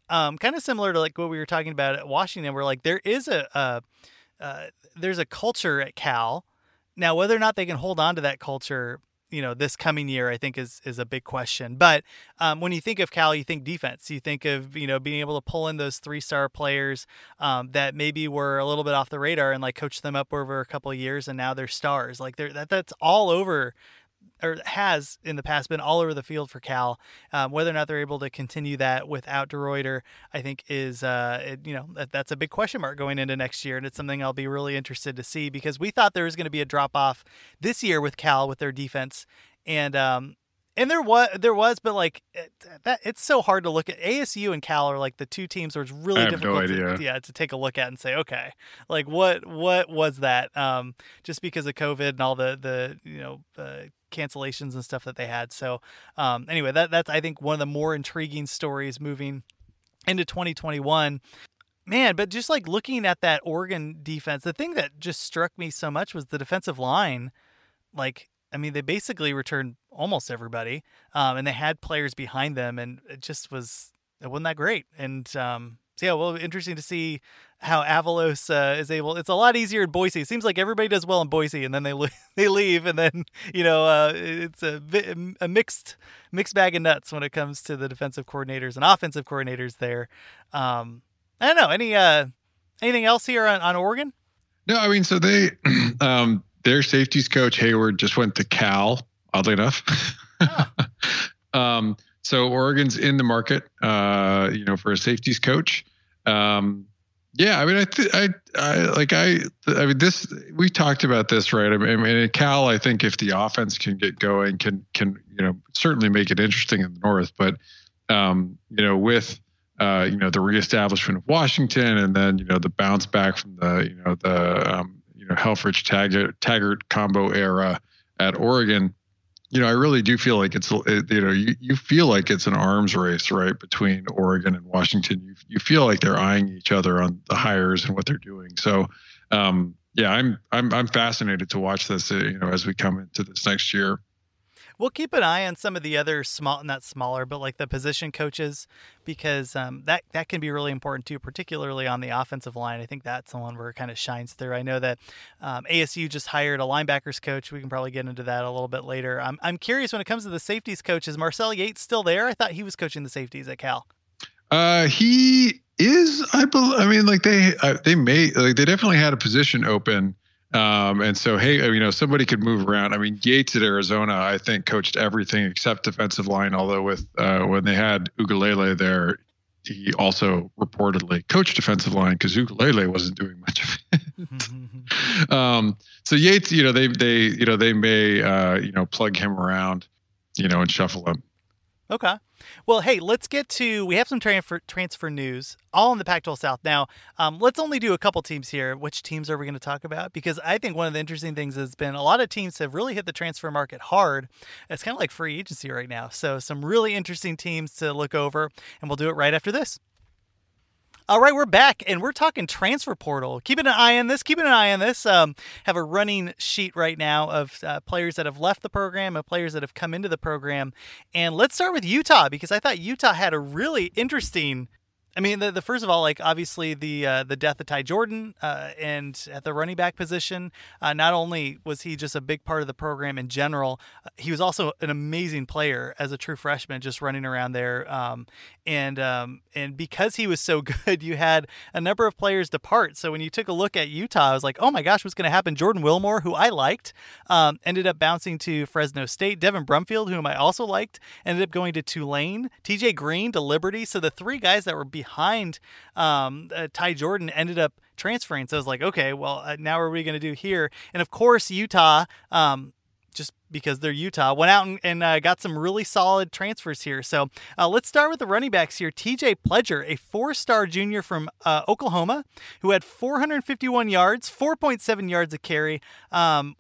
um kind of similar to like what we were talking about at Washington, where like there is a, a uh, there's a culture at Cal. Now, whether or not they can hold on to that culture, you know, this coming year, I think is is a big question. But um, when you think of Cal, you think defense. You think of you know being able to pull in those three star players um, that maybe were a little bit off the radar and like coach them up over a couple of years, and now they're stars. Like they're that that's all over. Or has in the past been all over the field for Cal. Um, whether or not they're able to continue that without DeRuyter, I think is uh, it, you know that, that's a big question mark going into next year, and it's something I'll be really interested to see because we thought there was going to be a drop off this year with Cal with their defense, and um, and there was there was, but like it, that it's so hard to look at. ASU and Cal are like the two teams where it's really have no difficult, to, yeah, to take a look at and say, okay, like what what was that? Um, just because of COVID and all the the you know uh, cancellations and stuff that they had. So um, anyway, that that's I think one of the more intriguing stories moving into 2021 man but just like looking at that oregon defense the thing that just struck me so much was the defensive line like i mean they basically returned almost everybody um, and they had players behind them and it just was it wasn't that great and um, so yeah well interesting to see how avalos uh, is able it's a lot easier in boise it seems like everybody does well in boise and then they they leave and then you know uh, it's a, a mixed mixed bag of nuts when it comes to the defensive coordinators and offensive coordinators there um, I don't know. Any uh anything else here on, on Oregon? No, I mean, so they, um, their safeties coach Heyward just went to Cal. Oddly enough. um, so Oregon's in the market, uh, you know, for a safeties coach. Um, yeah, I mean, I, th- I, I, like, I, I mean, this, we talked about this, right? I mean, Cal, I think if the offense can get going, can, can, you know, certainly make it interesting in the North, but, um, you know, with, uh, you know, the reestablishment of Washington, and then you know the bounce back from the you know the um, you know Helfrich Taggart, Taggart combo era at Oregon. You know, I really do feel like it's it, you know you, you feel like it's an arms race right between Oregon and Washington. You you feel like they're eyeing each other on the hires and what they're doing. So um, yeah, I'm I'm I'm fascinated to watch this. Uh, you know, as we come into this next year. We'll keep an eye on some of the other small, not smaller, but like the position coaches, because um, that that can be really important too, particularly on the offensive line. I think that's the one where it kind of shines through. I know that um, ASU just hired a linebackers coach. We can probably get into that a little bit later. I'm I'm curious when it comes to the safeties coach. Is Marcel Yates still there? I thought he was coaching the safeties at Cal. Uh, he is. I believe. I mean, like they uh, they may like they definitely had a position open. Um, and so, hey, you know, somebody could move around. I mean, Yates at Arizona, I think, coached everything except defensive line. Although with uh, when they had Ugalele there, he also reportedly coached defensive line because Ugalele wasn't doing much of it. um, so Yates, you know, they they you know they may uh, you know plug him around, you know, and shuffle him. Okay. Well, hey, let's get to. We have some transfer transfer news, all in the Pac-12 South. Now, um, let's only do a couple teams here. Which teams are we going to talk about? Because I think one of the interesting things has been a lot of teams have really hit the transfer market hard. It's kind of like free agency right now. So, some really interesting teams to look over, and we'll do it right after this. All right, we're back and we're talking transfer portal. Keeping an eye on this. Keeping an eye on this. Um, have a running sheet right now of uh, players that have left the program and players that have come into the program. And let's start with Utah because I thought Utah had a really interesting I mean, the, the first of all, like obviously the uh, the death of Ty Jordan, uh, and at the running back position, uh, not only was he just a big part of the program in general, uh, he was also an amazing player as a true freshman, just running around there. Um, and um, and because he was so good, you had a number of players depart. So when you took a look at Utah, I was like, oh my gosh, what's going to happen? Jordan Wilmore, who I liked, um, ended up bouncing to Fresno State. Devin Brumfield, whom I also liked, ended up going to Tulane. T.J. Green to Liberty. So the three guys that were behind um, uh, Ty Jordan ended up transferring. So I was like, okay, well, uh, now what are we going to do here? And of course, Utah, um, just because they're Utah, went out and, and uh, got some really solid transfers here. So uh, let's start with the running backs here. TJ Pledger, a four star junior from uh, Oklahoma, who had 451 yards, 4.7 yards a carry. Um,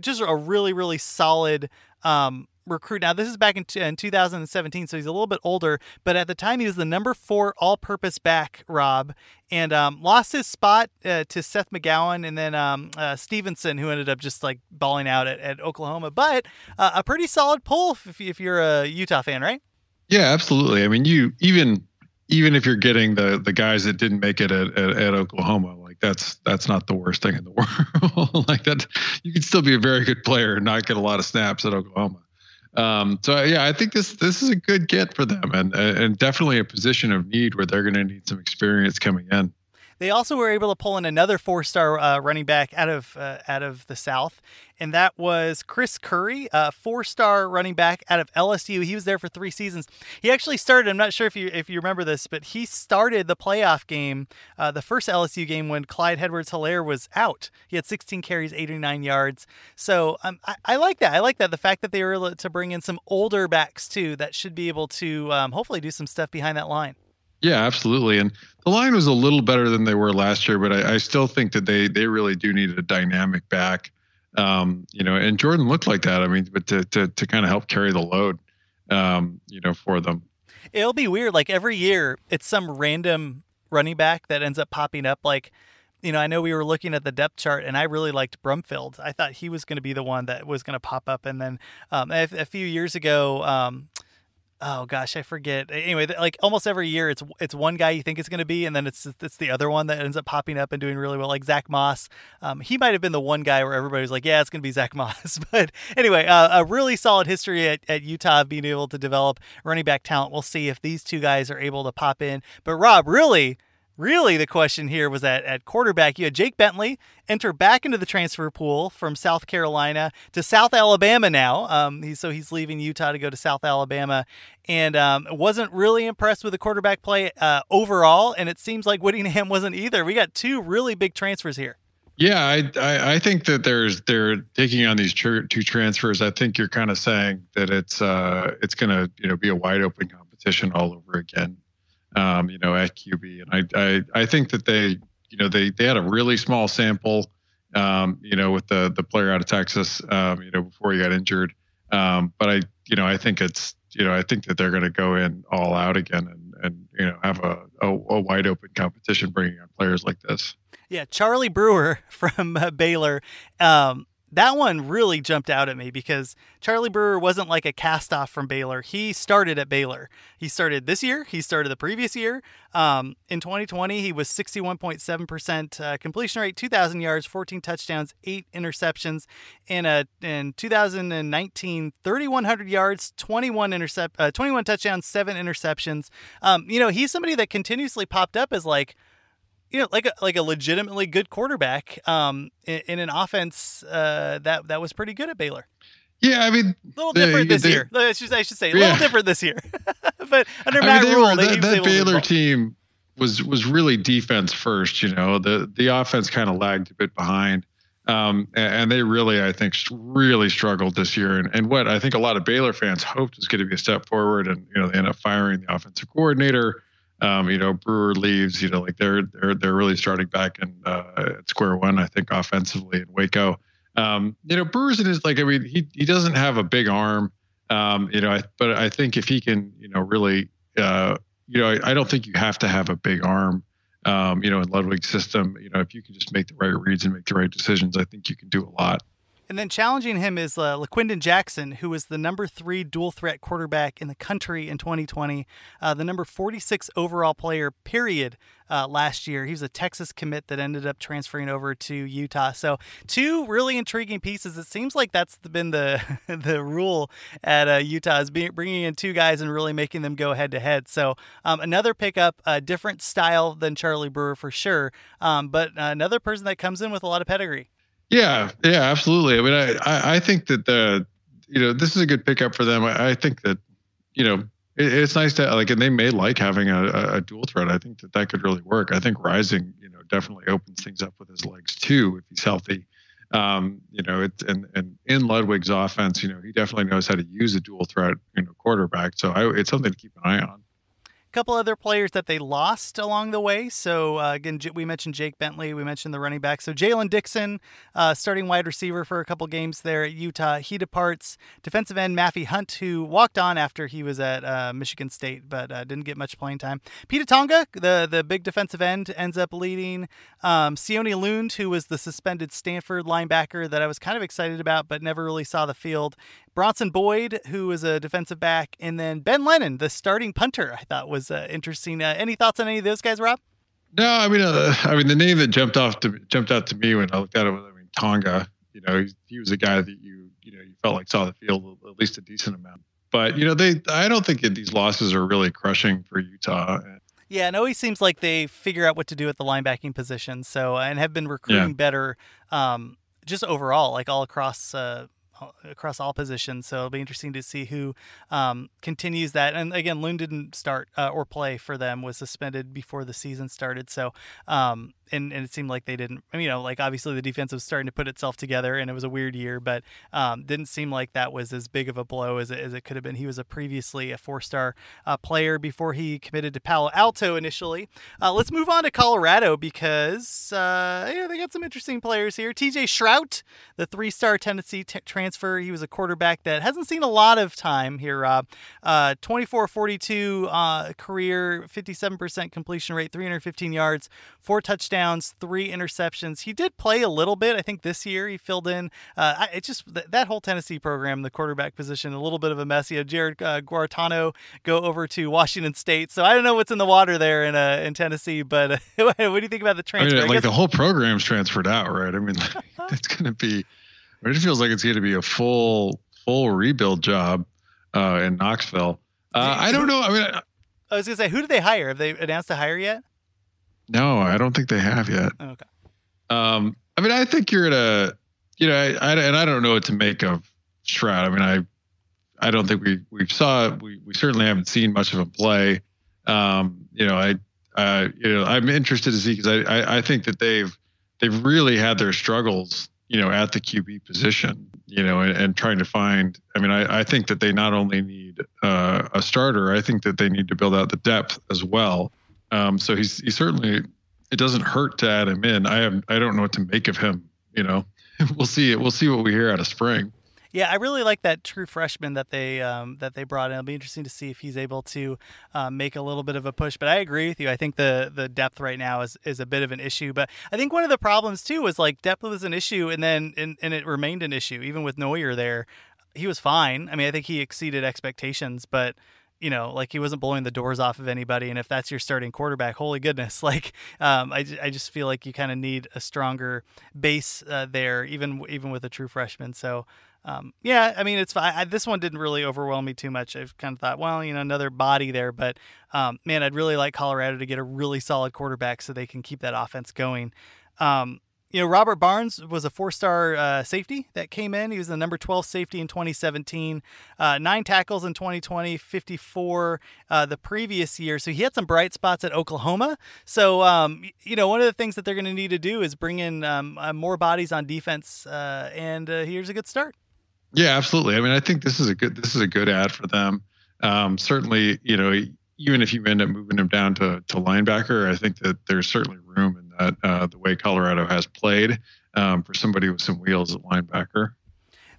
just a really, really solid. Um, recruit. Now, this is back in, in 2017, so he's a little bit older, but at the time he was the number four all purpose back, Rob, and um, lost his spot uh, to Seth McGowan and then um, uh, Stevenson, who ended up just like balling out at, at Oklahoma. But uh, a pretty solid pull if, if you're a Utah fan, right? Yeah, absolutely. I mean, you even even if you're getting the the guys that didn't make it at, at, at Oklahoma, like that's that's not the worst thing in the world. like that, you can still be a very good player and not get a lot of snaps at Oklahoma. Um, so yeah, I think this this is a good get for them, and and definitely a position of need where they're going to need some experience coming in. They also were able to pull in another four-star uh, running back out of uh, out of the South, and that was Chris Curry, a four-star running back out of LSU. He was there for three seasons. He actually started. I'm not sure if you if you remember this, but he started the playoff game, uh, the first LSU game when Clyde Edwards-Helaire was out. He had 16 carries, 89 yards. So um, I, I, like that. I like that. The fact that they were able to bring in some older backs too, that should be able to um, hopefully do some stuff behind that line. Yeah, absolutely. And the line was a little better than they were last year, but I, I still think that they they really do need a dynamic back. Um, you know, and Jordan looked like that. I mean, but to to to kind of help carry the load, um, you know, for them. It'll be weird. Like every year, it's some random running back that ends up popping up. Like, you know, I know we were looking at the depth chart, and I really liked Brumfield. I thought he was going to be the one that was going to pop up. And then um, a, a, few years ago, um, oh gosh, I forget. Anyway, like almost every year, it's it's one guy you think it's going to be, and then it's it's the other one that ends up popping up and doing really well. Like Zach Moss, um, he might have been the one guy where everybody was like, yeah, it's going to be Zach Moss. but anyway, uh, a really solid history at, at Utah being able to develop running back talent. We'll see if these two guys are able to pop in. But Rob, really Really, the question here was that at quarterback, you had Jake Bentley enter back into the transfer pool from South Carolina to South Alabama now. Um, so he's leaving Utah to go to South Alabama and um, wasn't really impressed with the quarterback play uh, overall. And it seems like Whittingham wasn't either. We got two really big transfers here. Yeah, I, I, I think that there's they're taking on these two transfers. I think you're kind of saying that it's uh it's gonna you know be a wide open competition all over again um, you know, at QB. And I, I, I think that they, you know, they, they had a really small sample, um, you know, with the, the player out of Texas, um, you know, before he got injured. Um, but I, you know, I think it's, you know, I think that they're going to go in all out again and, and you know, have a, a, a wide open competition bringing on players like this. Yeah, Charlie Brewer from uh, Baylor. Um, that one really jumped out at me because Charlie Brewer wasn't like a cast off from Baylor. He started at Baylor. He started this year. He started the previous year. Um, in 2020, he was 61.7% uh, completion rate, 2,000 yards, 14 touchdowns, eight interceptions. In a in 2019, 3,100 yards, 21 intercept, uh, 21 touchdowns, seven interceptions. Um, you know, he's somebody that continuously popped up as like you know, like a like a legitimately good quarterback um, in, in an offense uh, that that was pretty good at Baylor. Yeah, I mean, a little different they, this they, year. I should, I should say a yeah. little different this year. but under I Matt mean, Rhule, were, that, that Baylor team was was really defense first. You know, the the offense kind of lagged a bit behind, um, and, and, they really, I think, really struggled this year. And, and what I think a lot of Baylor fans hoped was going to be a step forward, and you know, they end up firing the offensive coordinator. Um, you know, Brewer leaves. You know, like they're they're they're really starting back in uh, at square one. I think offensively in Waco. Um, you know, Brewer's in his like. I mean, he he doesn't have a big arm. Um, you know, I, but I think if he can, you know, really, uh, you know, I, I don't think you have to have a big arm. Um, you know, in Ludwig's system, you know, if you can just make the right reads and make the right decisions, I think you can do a lot. And then challenging him is uh, LaQuindon Jackson, who was the number three dual threat quarterback in the country in 2020, uh, the number 46 overall player, period, uh, last year. He was a Texas commit that ended up transferring over to Utah. So two really intriguing pieces. It seems like that's been the the rule at uh, Utah is bringing in two guys and really making them go head to head. So um, another pickup, a different style than Charlie Brewer for sure, um, but another person that comes in with a lot of pedigree. Yeah, yeah, absolutely. I mean, I, I, think that the, you know, this is a good pickup for them. I, I think that, you know, it, it's nice to like, and they may like having a, a, dual threat. I think that that could really work. I think Rising, you know, definitely opens things up with his legs too if he's healthy. Um, you know, it, and and in Ludwig's offense, you know, he definitely knows how to use a dual threat, you know, quarterback. So I, it's something to keep an eye on couple other players that they lost along the way. So uh, again, we mentioned Jake Bentley. We mentioned the running back. So Jalen Dixon, uh, starting wide receiver for a couple games there at Utah. He departs. Defensive end Maffey Hunt, who walked on after he was at uh, Michigan State, but uh, didn't get much playing time. Pita Tonga, the the big defensive end, ends up leading. Um, Sione Lund, who was the suspended Stanford linebacker that I was kind of excited about, but never really saw the field. Bronson Boyd, who was a defensive back, and then Ben Lennon, the starting punter. I thought was uh, interesting. Uh, any thoughts on any of those guys, Rob? No, I mean, uh, I mean, the name that jumped off to jumped out to me when I looked at it was, I mean, Tonga. You know, he, he was a guy that you you know you felt like saw the field at least a decent amount. But you know, they I don't think these losses are really crushing for Utah. Yeah, it always seems like they figure out what to do at the linebacking position. So and have been recruiting yeah. better, um, just overall, like all across uh, across all positions. So it'll be interesting to see who um, continues that. And again, Loon didn't start uh, or play for them; was suspended before the season started. So um, and, and it seemed like they didn't. you know, like obviously the defense was starting to put itself together, and it was a weird year, but um, didn't seem like that was as big of a blow as it, as it could have been. He was a previously a four-star uh, player before he committed to Palo Alto initially. Uh, let's move on to Colorado because uh, yeah, they got some interesting players here. T.J. Shrout, the three-star Tennessee t- transfer, he was a quarterback that hasn't seen a lot of time here. Rob, 24-42 uh, uh, career, 57% completion rate, 315 yards, four touchdowns touchdowns, three interceptions. He did play a little bit. I think this year he filled in. Uh, it just th- that whole Tennessee program, the quarterback position, a little bit of a mess. You had Jarrett uh, Guarantano go over to Washington State, so I don't know what's in the water there in uh, in Tennessee. But uh, what do you think about the transfer? I mean, like the whole program's transferred out, right? I mean, it's going to be. It feels like it's going to be a full full rebuild job uh, in Knoxville. Uh, I don't know. I mean, I was gonna say, who did they hire? Have they announced a hire yet? No, I don't think they have yet. Okay. Um, I mean, I think you're at a, you know, I, I, and I don't know what to make of Shrout. I mean, I, I don't think we we saw it. we we certainly haven't seen much of him play. Um, you know, I, uh, you know, I'm interested to see because I, I I think that they've they've really had their struggles, you know, at the QB position, you know, and, and trying to find. I mean, I I think that they not only need uh, a starter, I think that they need to build out the depth as well. Um, so he's he certainly it doesn't hurt to add him in. I have I don't know what to make of him. You know, we'll see it. We'll see what we hear out of spring. Yeah, I really like that true freshman that they um, that they brought in. It'll be interesting to see if he's able to uh, make a little bit of a push. But I agree with you. I think the the depth right now is, is a bit of an issue. But I think one of the problems too was like depth was an issue, and then and, and it remained an issue even with Noyer there. He was fine. I mean, I think he exceeded expectations, but you know, like he wasn't blowing the doors off of anybody. And if that's your starting quarterback, holy goodness, like um, I, I just feel like you kind of need a stronger base uh, there, even even with a true freshman. So um, yeah, I mean, it's I, this one didn't really overwhelm me too much. I've kind of thought, well, you know, another body there, but um, man, I'd really like Colorado to get a really solid quarterback so they can keep that offense going. Um, you know, Robert Barnes was a four star uh, safety that came in. He was the number 12 safety in 2017, uh, nine tackles in 2020, 54 uh, the previous year. So he had some bright spots at Oklahoma. So, um, you know, one of the things that they're going to need to do is bring in um, uh, more bodies on defense. Uh, and uh, here's a good start. Yeah, absolutely. I mean, I think this is a good this is a good ad for them. Um, certainly, you know, even if you end up moving him down to, to linebacker, I think that there's certainly room that uh, the way Colorado has played um, for somebody with some wheels at linebacker.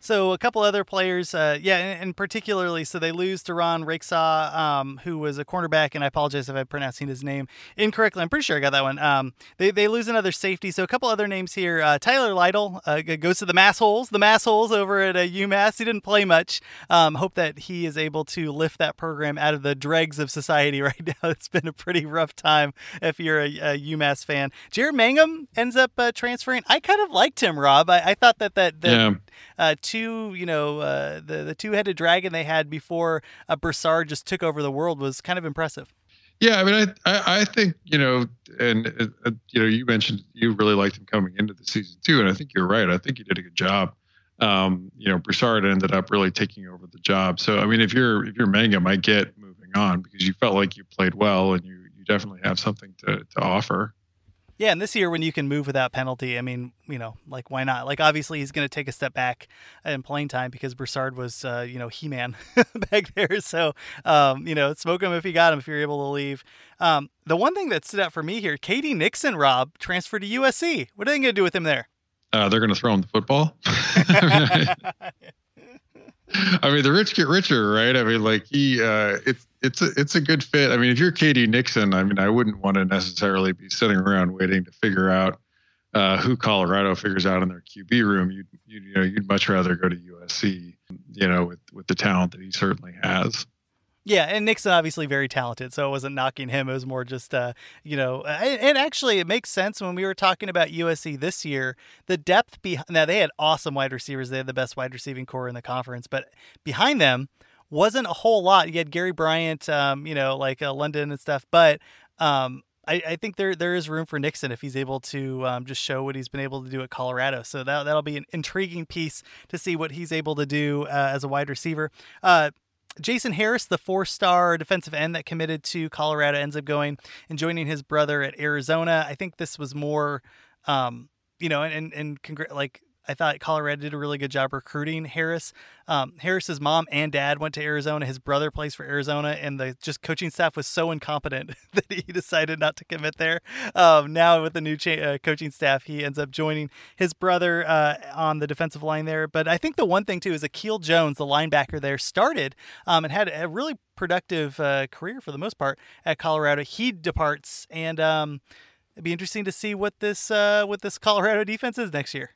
So a couple other players, uh, yeah, and, and, particularly, so they lose to Ron Rakesaw, um, who was a cornerback, and I apologize if I'm pronouncing his name incorrectly. I'm pretty sure I got that one. Um, they, they lose another safety. So a couple other names here. Uh, Tyler Lytle uh, goes to the Mass Holes, the Mass Holes over at uh, UMass. He didn't play much. Um, hope that he is able to lift that program out of the dregs of society right now. It's been a pretty rough time if you're a, a UMass fan. Jaren Mangham ends up uh, transferring. I kind of liked him, Rob. I, I thought that that, that yeah. Two, you know, uh, the the two headed dragon they had before uh, Broussard just took over the world was kind of impressive. Yeah, I mean, I I, I think you know, and uh, uh, you know, you mentioned you really liked him coming into the season too, and I think you're right. I think he did a good job. Um, you know, Broussard ended up really taking over the job. So I mean, if you're if you're Mangham, I get moving on because you felt like you played well and you you definitely have something to to offer. Yeah, and this year when you can move without penalty, I mean, you know, like why not? Like obviously he's going to take a step back in playing time because Broussard was, uh, you know, He-Man back there. So, um, you know, smoke him if you got him if you're able to leave. Um, the one thing that stood out for me here, K.D. Nixon, Rob transferred to USC. What are they going to do with him there? Uh, they're going to throw him the football. I mean, the rich get richer, right? I mean, like he, uh, it's it's a it's a good fit. I mean, if you're K.D. Nixon, I mean, I wouldn't want to necessarily be sitting around waiting to figure out uh, who Colorado figures out in their QB room. You'd, you'd you know you'd much rather go to USC, you know, with with the talent that he certainly has. Yeah, and Nixon obviously very talented, so it wasn't knocking him. It was more just, uh, you know, and, and, actually it makes sense when we were talking about USC this year. The depth behind now they had awesome wide receivers. They had the best wide receiving core in the conference, but behind them wasn't a whole lot. You had Gary Bryant, um, you know, like uh, London and stuff, but um, I, I, think there there is room for Nixon if he's able to um, just show what he's been able to do at Colorado. So that that'll be an intriguing piece to see what he's able to do uh, as a wide receiver. Uh, Jason Harris, the four star defensive end that committed to Colorado, ends up going and joining his brother at Arizona. I think this was more, um, you know, and, and, and congr- like I thought Colorado did a really good job recruiting Harris. Um, Harris's mom and dad went to Arizona. His brother plays for Arizona, and the just coaching staff was so incompetent that he decided not to commit there. Um, now with the new cha- uh, coaching staff, he ends up joining his brother uh, on the defensive line there. But I think the one thing too is Akil Jones, the linebacker there, started um, and had a really productive uh, career for the most part at Colorado. He departs, and um, it'd be interesting to see what this uh, what this Colorado defense is next year.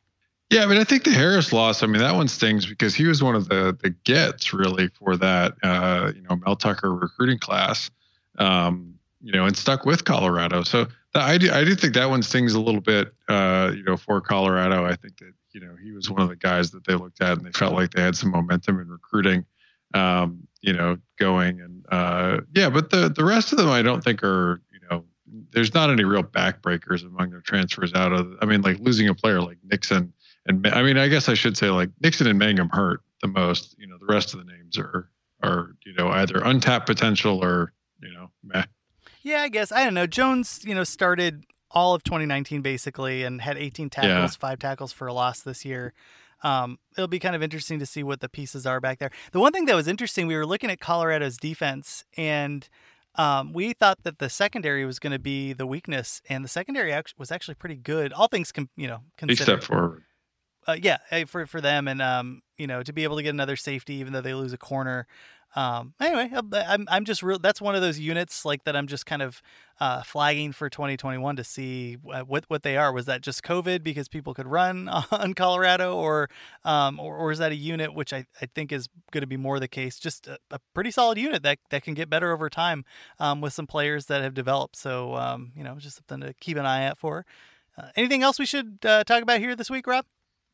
Yeah, I mean, I think the Harris loss. I mean, that one stings because he was one of the the gets really for that, uh, you know, Mel Tucker recruiting class, um, you know, and stuck with Colorado. So the, I do I do think that one stings a little bit, uh, you know, for Colorado. I think that you know he was one of the guys that they looked at and they felt like they had some momentum in recruiting, um, you know, going and uh, yeah. But the the rest of them, I don't think are you know, there's not any real backbreakers among their transfers out of. I mean, like losing a player like Nixon and I mean, I guess I should say like Nixon and Mangham hurt the most. You know, the rest of the names are are you know either untapped potential or you know meh. Yeah, I guess I don't know. Jones, you know, started all of 2019 basically and had 18 tackles, yeah. five tackles for a loss this year. Um, it'll be kind of interesting to see what the pieces are back there. The one thing that was interesting, we were looking at Colorado's defense and. Um, we thought that the secondary was going to be the weakness, and the secondary was actually pretty good. All things, com- you know, considered. Step forward uh, yeah, for for them, and um, you know, to be able to get another safety, even though they lose a corner. Um, anyway, uh, I'm I'm just real. That's one of those units like that. I'm just kind of uh, flagging for 2021 to see what what they are. Was that just COVID because people could run on Colorado, or um, or, or is that a unit which I, I think is going to be more the case? Just a, a, pretty solid unit that that can get better over time um, with some players that have developed. So um, you know, just something to keep an eye out for. Uh, anything else we should uh, talk about here this week, Rob?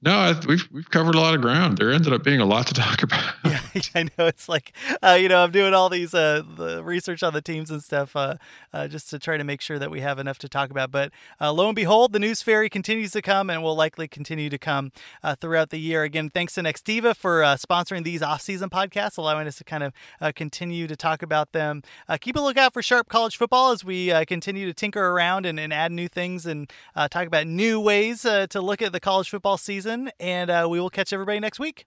No, we've we've covered a lot of ground. There ended up being a lot to talk about. I know. It's like, uh, you know, I'm doing all these uh, the research on the teams and stuff, uh, uh, just to try to make sure that we have enough to talk about. But uh, lo and behold, the news fairy continues to come, and will likely continue to come uh, throughout the year. Again, thanks to Nextiva for sponsoring these off-season podcasts, allowing us to kind of continue to talk about them. keep a lookout for Sharp College Football as we continue to tinker around and, and add new things and talk about new ways to look at the college football season and we will catch everybody next week.